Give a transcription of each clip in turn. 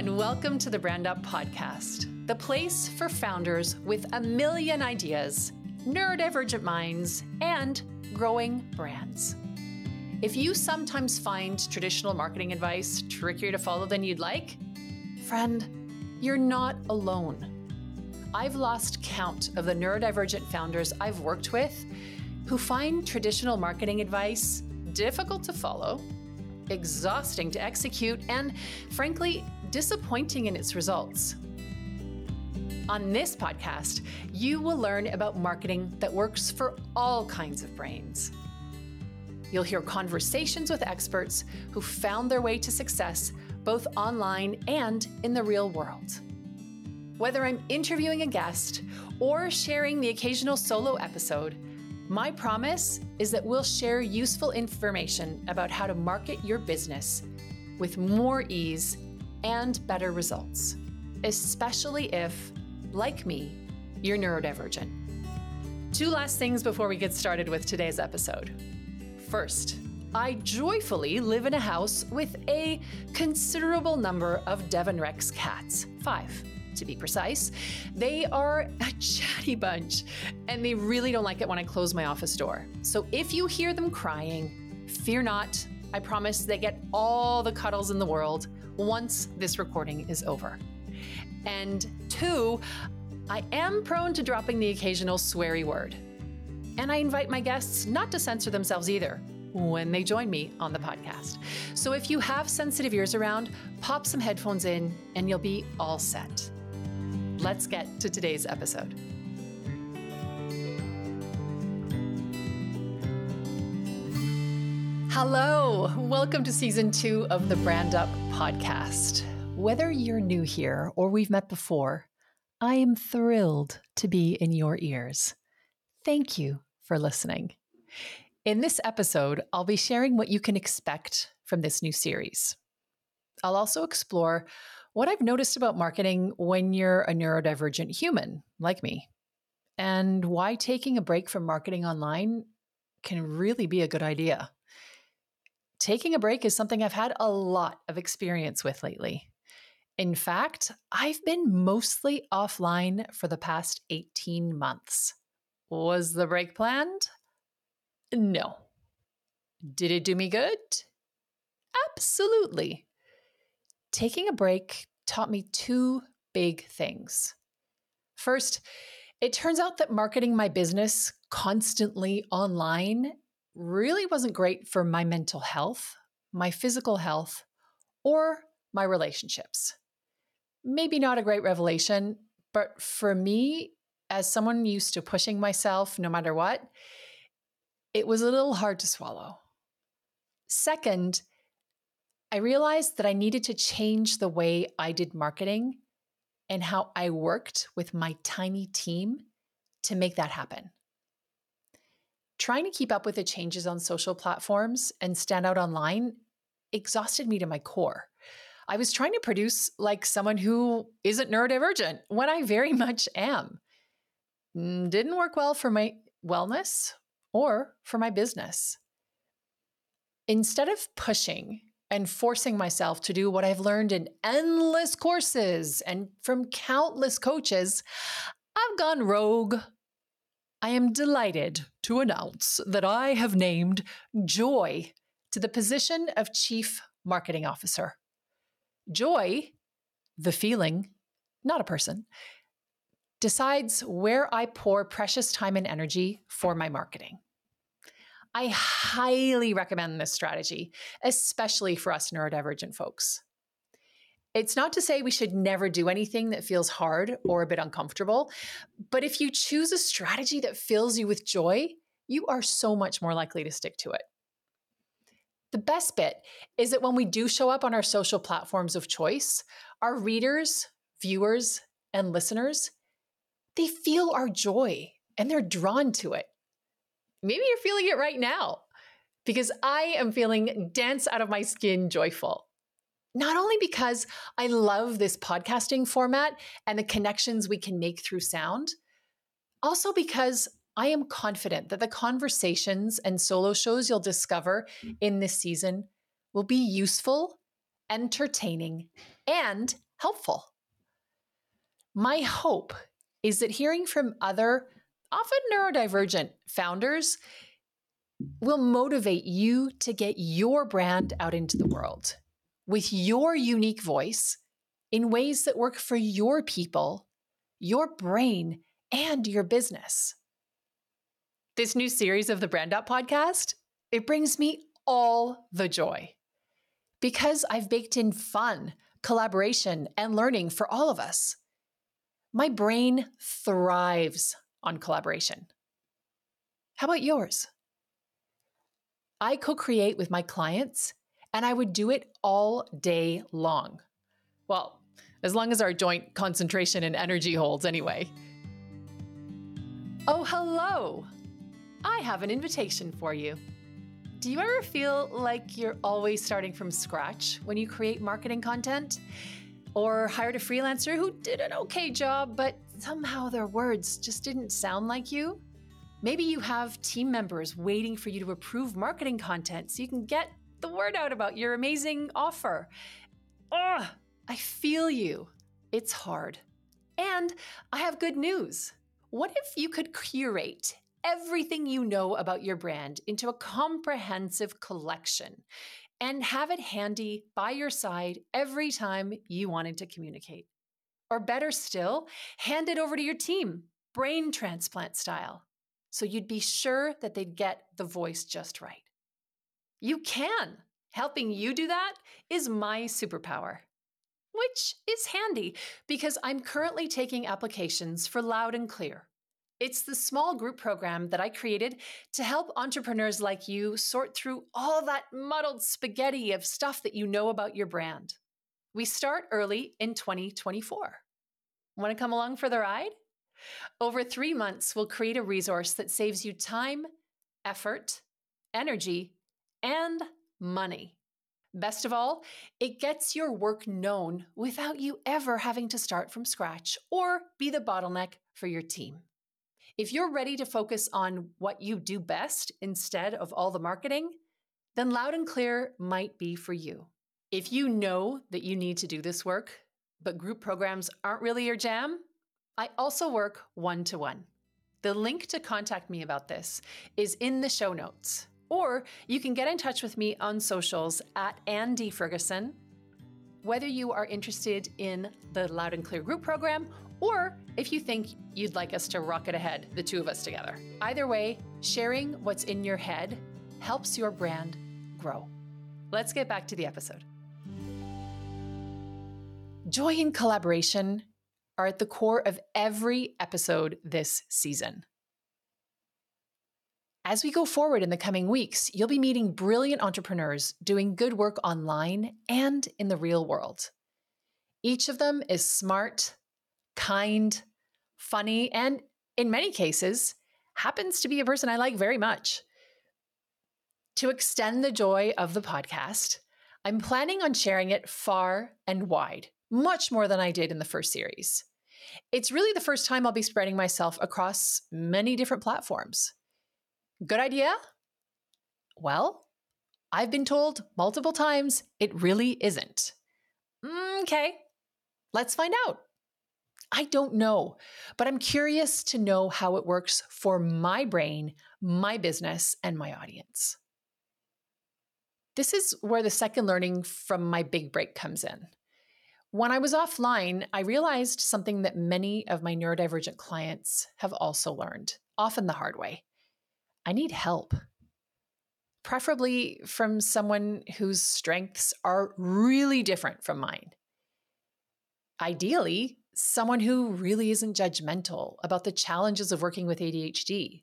and welcome to the BrandUp Podcast, the place for founders with a million ideas, neurodivergent minds, and growing brands. If you sometimes find traditional marketing advice trickier to follow than you'd like, friend, you're not alone. I've lost count of the neurodivergent founders I've worked with who find traditional marketing advice difficult to follow, exhausting to execute, and frankly, disappointing in its results. On this podcast, you will learn about marketing that works for all kinds of brains. You'll hear conversations with experts who found their way to success both online and in the real world. Whether I'm interviewing a guest or sharing the occasional solo episode, my promise is that we'll share useful information about how to market your business with more ease and better results, especially if, like me, you're neurodivergent. Two last things before we get started with today's episode. First, I joyfully live in a house with a considerable number of Devon Rex cats, five to be precise. They are a chatty bunch, and they really don't like it when I close my office door. So if you hear them crying, fear not. I promise they get all the cuddles in the world once this recording is over. And two, I am prone to dropping the occasional sweary word. And I invite my guests not to censor themselves either when they join me on the podcast. So if you have sensitive ears around, pop some headphones in and you'll be all set. Let's get to today's episode. Hello, welcome to season two of the BrandUp podcast. Whether you're new here or we've met before, I am thrilled to be in your ears. Thank you for listening. In this episode, I'll be sharing what you can expect from this new series. I'll also explore what I've noticed about marketing when you're a neurodivergent human like me, and why taking a break from marketing online can really be a good idea taking a break is something I've had a lot of experience with lately. In fact, I've been mostly offline for the past 18 months. Was the break planned? No. Did it do me good? Absolutely. Taking a break taught me two big things. First, it turns out that marketing my business constantly online really wasn't great for my mental health, my physical health, or my relationships. Maybe not a great revelation, but for me, as someone used to pushing myself no matter what, it was a little hard to swallow. Second, I realized that I needed to change the way I did marketing and how I worked with my tiny team to make that happen. Trying to keep up with the changes on social platforms and stand out online exhausted me to my core. I was trying to produce like someone who isn't neurodivergent when I very much am. Mm, didn't work well for my wellness or for my business. Instead of pushing and forcing myself to do what I've learned in endless courses and from countless coaches, I've gone rogue I am delighted to announce that I have named Joy to the position of Chief Marketing Officer. Joy, the feeling, not a person, decides where I pour precious time and energy for my marketing. I highly recommend this strategy, especially for us neurodivergent folks. It's not to say we should never do anything that feels hard or a bit uncomfortable, but if you choose a strategy that fills you with joy, you are so much more likely to stick to it. The best bit is that when we do show up on our social platforms of choice, our readers, viewers, and listeners, they feel our joy and they're drawn to it. Maybe you're feeling it right now because I am feeling dance out of my skin joyful not only because I love this podcasting format and the connections we can make through sound, also because I am confident that the conversations and solo shows you'll discover in this season will be useful, entertaining, and helpful. My hope is that hearing from other, often neurodivergent founders will motivate you to get your brand out into the world with your unique voice in ways that work for your people, your brain, and your business. This new series of the BrandUp podcast, it brings me all the joy because I've baked in fun, collaboration, and learning for all of us. My brain thrives on collaboration. How about yours? I co create with my clients, and I would do it all day long. Well, as long as our joint concentration and energy holds, anyway. Oh, hello! I have an invitation for you. Do you ever feel like you're always starting from scratch when you create marketing content? Or hired a freelancer who did an okay job, but somehow their words just didn't sound like you? Maybe you have team members waiting for you to approve marketing content so you can get the word out about your amazing offer. Ugh, I feel you. It's hard. And I have good news. What if you could curate everything you know about your brand into a comprehensive collection and have it handy by your side every time you wanted to communicate? Or better still, hand it over to your team, brain transplant style, so you'd be sure that they'd get the voice just right. You can. Helping you do that is my superpower which is handy because I'm currently taking applications for Loud and Clear. It's the small group program that I created to help entrepreneurs like you sort through all that muddled spaghetti of stuff that you know about your brand. We start early in 2024. Want to come along for the ride? Over three months, we'll create a resource that saves you time, effort, energy, and money. Best of all, it gets your work known without you ever having to start from scratch or be the bottleneck for your team. If you're ready to focus on what you do best instead of all the marketing, then Loud and Clear might be for you. If you know that you need to do this work, but group programs aren't really your jam, I also work one to one. The link to contact me about this is in the show notes. Or you can get in touch with me on socials at Anne D Ferguson. Whether you are interested in the Loud and Clear group program or if you think you'd like us to rocket ahead, the two of us together. Either way, sharing what's in your head helps your brand grow. Let's get back to the episode. Joy and collaboration are at the core of every episode this season. As we go forward in the coming weeks, you'll be meeting brilliant entrepreneurs doing good work online and in the real world. Each of them is smart, kind, funny, and in many cases, happens to be a person I like very much. To extend the joy of the podcast, I'm planning on sharing it far and wide, much more than I did in the first series. It's really the first time I'll be spreading myself across many different platforms. Good idea? Well, I've been told multiple times it really isn't. Okay, let's find out. I don't know, but I'm curious to know how it works for my brain, my business, and my audience. This is where the second learning from my big break comes in. When I was offline, I realized something that many of my neurodivergent clients have also learned, often the hard way. I need help. Preferably from someone whose strengths are really different from mine. Ideally, someone who really isn't judgmental about the challenges of working with ADHD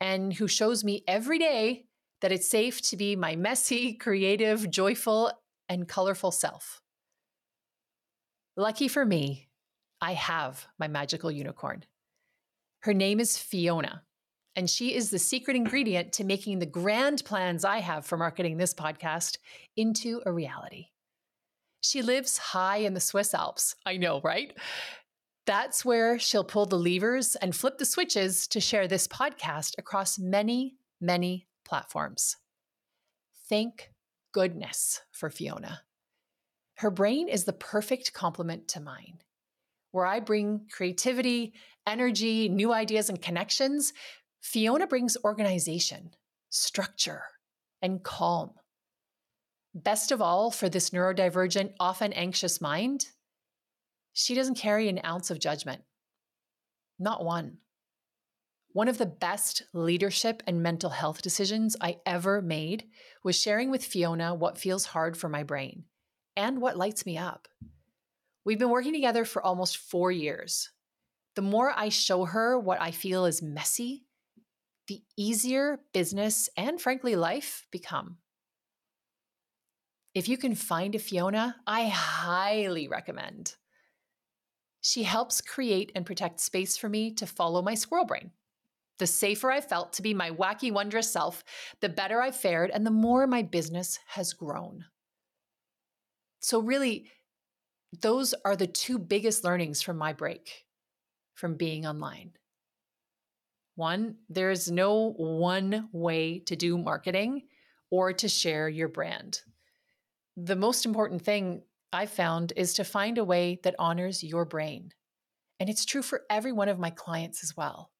and who shows me every day that it's safe to be my messy, creative, joyful, and colorful self. Lucky for me, I have my magical unicorn. Her name is Fiona, and she is the secret ingredient to making the grand plans I have for marketing this podcast into a reality. She lives high in the Swiss Alps. I know, right? That's where she'll pull the levers and flip the switches to share this podcast across many, many platforms. Thank goodness for Fiona. Her brain is the perfect complement to mine. Where I bring creativity, energy, new ideas, and connections, Fiona brings organization, structure, and calm. Best of all, for this neurodivergent, often anxious mind, she doesn't carry an ounce of judgment. Not one. One of the best leadership and mental health decisions I ever made was sharing with Fiona what feels hard for my brain and what lights me up. We've been working together for almost four years. The more I show her what I feel is messy, the easier business and frankly life become. If you can find a Fiona, I highly recommend. She helps create and protect space for me to follow my squirrel brain. The safer I felt to be my wacky, wondrous self, the better I fared and the more my business has grown. So, really, those are the two biggest learnings from my break from being online. One, there's no one way to do marketing or to share your brand. The most important thing I've found is to find a way that honors your brain. And it's true for every one of my clients as well.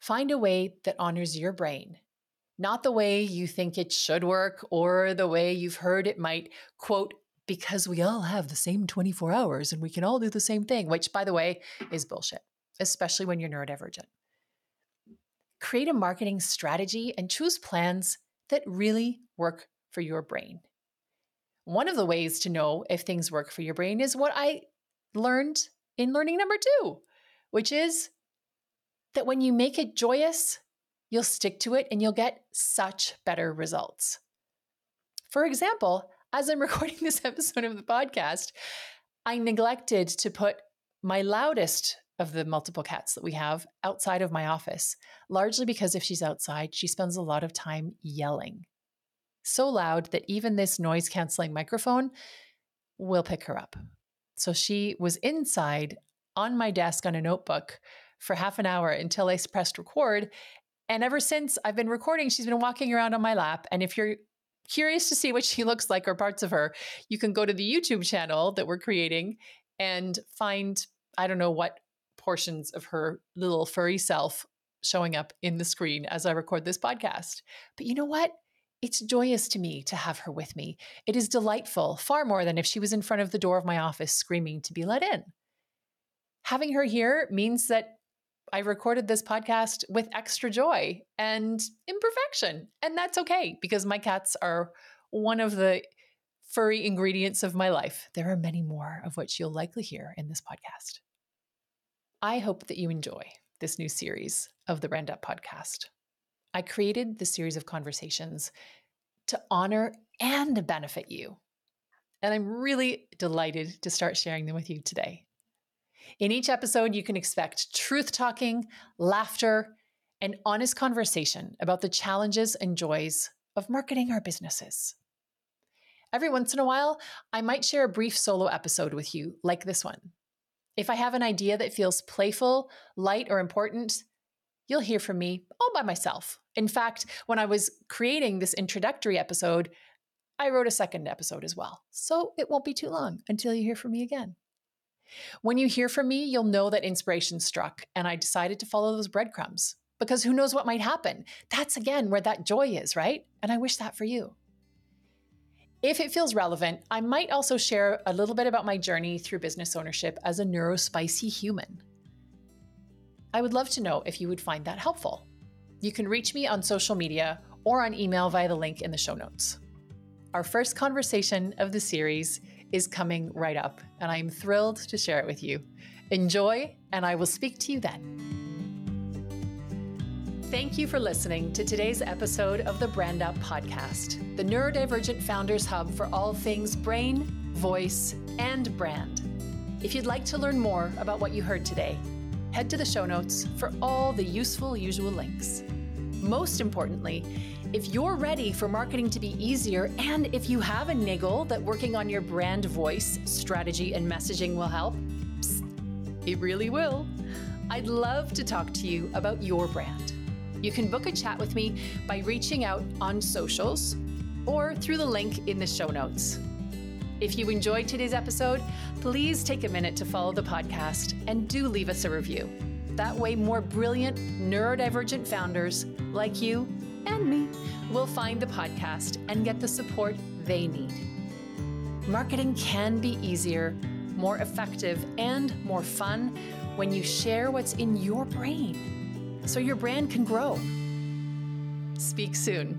Find a way that honors your brain, not the way you think it should work or the way you've heard it might, quote, because we all have the same 24 hours and we can all do the same thing, which, by the way, is bullshit, especially when you're neurodivergent. Create a marketing strategy and choose plans that really work for your brain. One of the ways to know if things work for your brain is what I learned in learning number two, which is that when you make it joyous, you'll stick to it and you'll get such better results. For example, as I'm recording this episode of the podcast, I neglected to put my loudest of the multiple cats that we have outside of my office, largely because if she's outside, she spends a lot of time yelling. So loud that even this noise canceling microphone will pick her up. So she was inside on my desk on a notebook for half an hour until I pressed record. And ever since I've been recording, she's been walking around on my lap. And if you're curious to see what she looks like or parts of her, you can go to the YouTube channel that we're creating and find, I don't know what portions of her little furry self showing up in the screen as I record this podcast. But you know what? It's joyous to me to have her with me. It is delightful, far more than if she was in front of the door of my office screaming to be let in. Having her here means that I recorded this podcast with extra joy and imperfection. And that's okay because my cats are one of the furry ingredients of my life. There are many more of which you'll likely hear in this podcast. I hope that you enjoy this new series of the BrandUp podcast. I created this series of conversations to honor and benefit you. And I'm really delighted to start sharing them with you today. In each episode, you can expect truth talking, laughter, and honest conversation about the challenges and joys of marketing our businesses. Every once in a while, I might share a brief solo episode with you, like this one. If I have an idea that feels playful, light, or important, you'll hear from me all by myself. In fact, when I was creating this introductory episode, I wrote a second episode as well. So it won't be too long until you hear from me again. When you hear from me, you'll know that inspiration struck and I decided to follow those breadcrumbs because who knows what might happen. That's again where that joy is, right? And I wish that for you. If it feels relevant, I might also share a little bit about my journey through business ownership as a neurospicy human. I would love to know if you would find that helpful. You can reach me on social media or on email via the link in the show notes. Our first conversation of the series is coming right up, and I'm thrilled to share it with you. Enjoy, and I will speak to you then. Thank you for listening to today's episode of the BrandUp Podcast, the neurodivergent founders hub for all things brain, voice, and brand. If you'd like to learn more about what you heard today, head to the show notes for all the useful usual links. Most importantly, if you're ready for marketing to be easier, and if you have a niggle that working on your brand voice, strategy, and messaging will help, psst, it really will. I'd love to talk to you about your brand. You can book a chat with me by reaching out on socials or through the link in the show notes. If you enjoyed today's episode, please take a minute to follow the podcast and do leave us a review. That way, more brilliant neurodivergent founders like you and me will find the podcast and get the support they need. Marketing can be easier, more effective, and more fun when you share what's in your brain so your brand can grow. Speak soon.